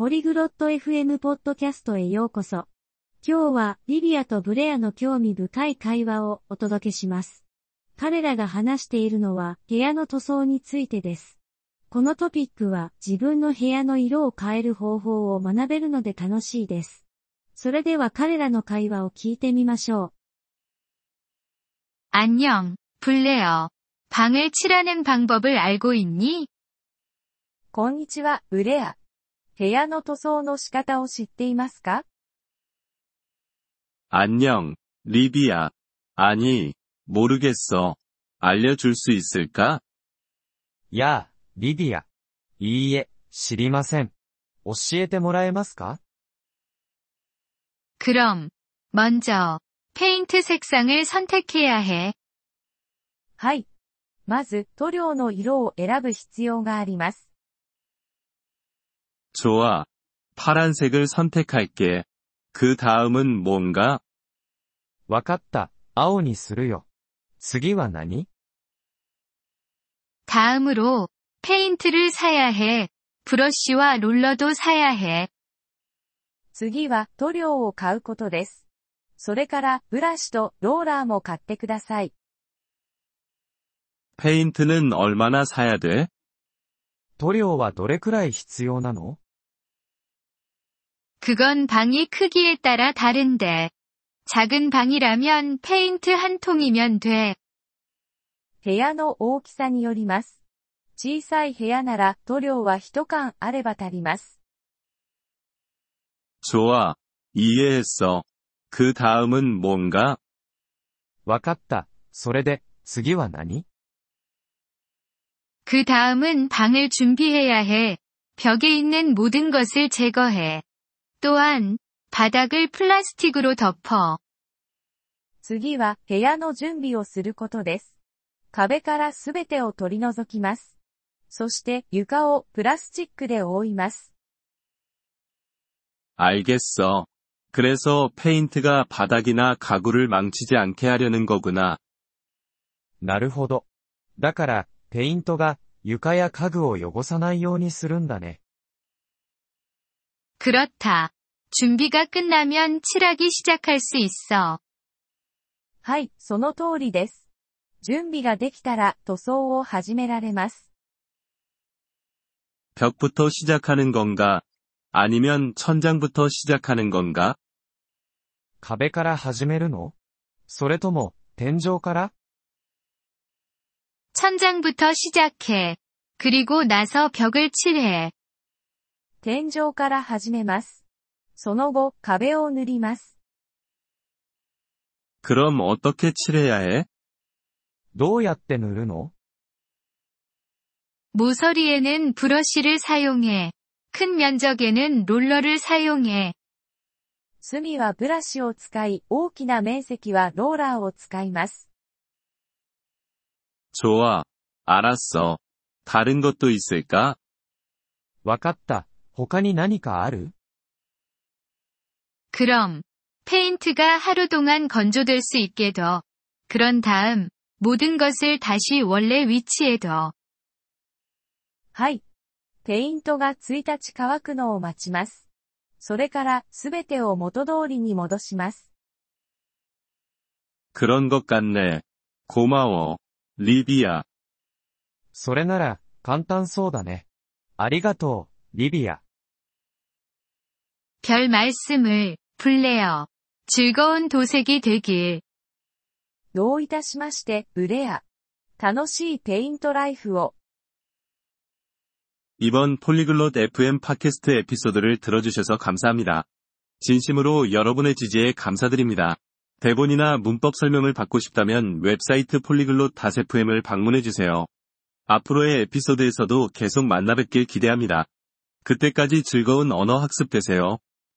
ポリグロット FM ポッドキャストへようこそ。今日はリビアとブレアの興味深い会話をお届けします。彼らが話しているのは部屋の塗装についてです。このトピックは自分の部屋の色を変える方法を学べるので楽しいです。それでは彼らの会話を聞いてみましょう。안녕블레어방을칠하는방법을알고있니こんにちは、ブレア。 部屋の塗装の仕方を知っていますか안녕리비아아니모르겠어알려줄수있을까やあ、リビア。いいえ、知りません。教えてもらえますか그럼먼저페인트색상을선택해야 해。 はい。まず、塗料の色を選ぶ必要があります。 좋아. 파란색을 선택할게. 그 다음은 뭔가? わかった。青にするよ。次は何 다음으로 페인트를 사야 해. 브러쉬와 롤러도 사야 해. 次は塗料を買うことです。それからブラシとローラーも買ってください。 페인트는 얼마나 사야 돼? 塗料はどれくらい必要なの 그건 방이 크기에 따라 다른데. 작은 방이라면 페인트 한 통이면 돼. 部屋の大きさによります。小さい部屋なら塗料は一缶あれば足ります。 좋아. 이해했어. 그 다음은 뭔가? わかった。それで、次は何 그 다음은 방을 준비해야 해. 벽에 있는 모든 것을 제거해. 또한 바닥을 플라스틱으로 덮어. 次は部屋の準備をすることです。壁からすべてを取り除きます。そして床をプラスチックで覆います。 알겠어. 그래서 바닥이나 가구를 망치지 않게 하려는 거구나. なるほど。だから、ペイントが床や家具を汚さないようにするんだね。 그렇다. 준비가 끝나면 칠하기 시작할 수 있어. はい、その通りです。準備ができたら塗装を始められます。 벽부터 시작하는 건가? 아니면 천장부터 시작하는 건가? 壁から始めるのそれとも、天井から 천장부터 시작해. 그리고 나서 벽을 칠해. 天井から始めます。その後、壁を塗ります。그럼어떻게칠해야 해？ どうやって塗るの모서리에는브러쉬를사용해큰면적에는롤러를사용해隅はブラシを使い、大きな面積はローラーを使います。좋아알았어다른것도있을까わかった。 他に何かある 그럼 페인트가 하루 동안 건조될 수 있게 둬. 그런 다음 모든 것을 다시 원래 위치에 둬. はい。ペイントが1日乾くのを待ちます。それからすべてを元通りに戻します。 그런 것 같네. 고마워. 리비아. それなら簡単そうだね。ありがとう、 リビア。 별 말씀을 블레어. 즐거운 도색이 되길. どういたしまして、ブレア。楽しいペイントライフを。 이번 폴리글롯 FM 팟캐스트 에피소드를 들어주셔서 감사합니다. 진심으로 여러분의 지지에 감사드립니다. 대본이나 문법 설명을 받고 싶다면 웹사이트 폴리글롯 FM을 방문해주세요. 앞으로의 에피소드에서도 계속 만나뵙길 기대합니다. 그때까지 즐거운 언어 학습 되세요.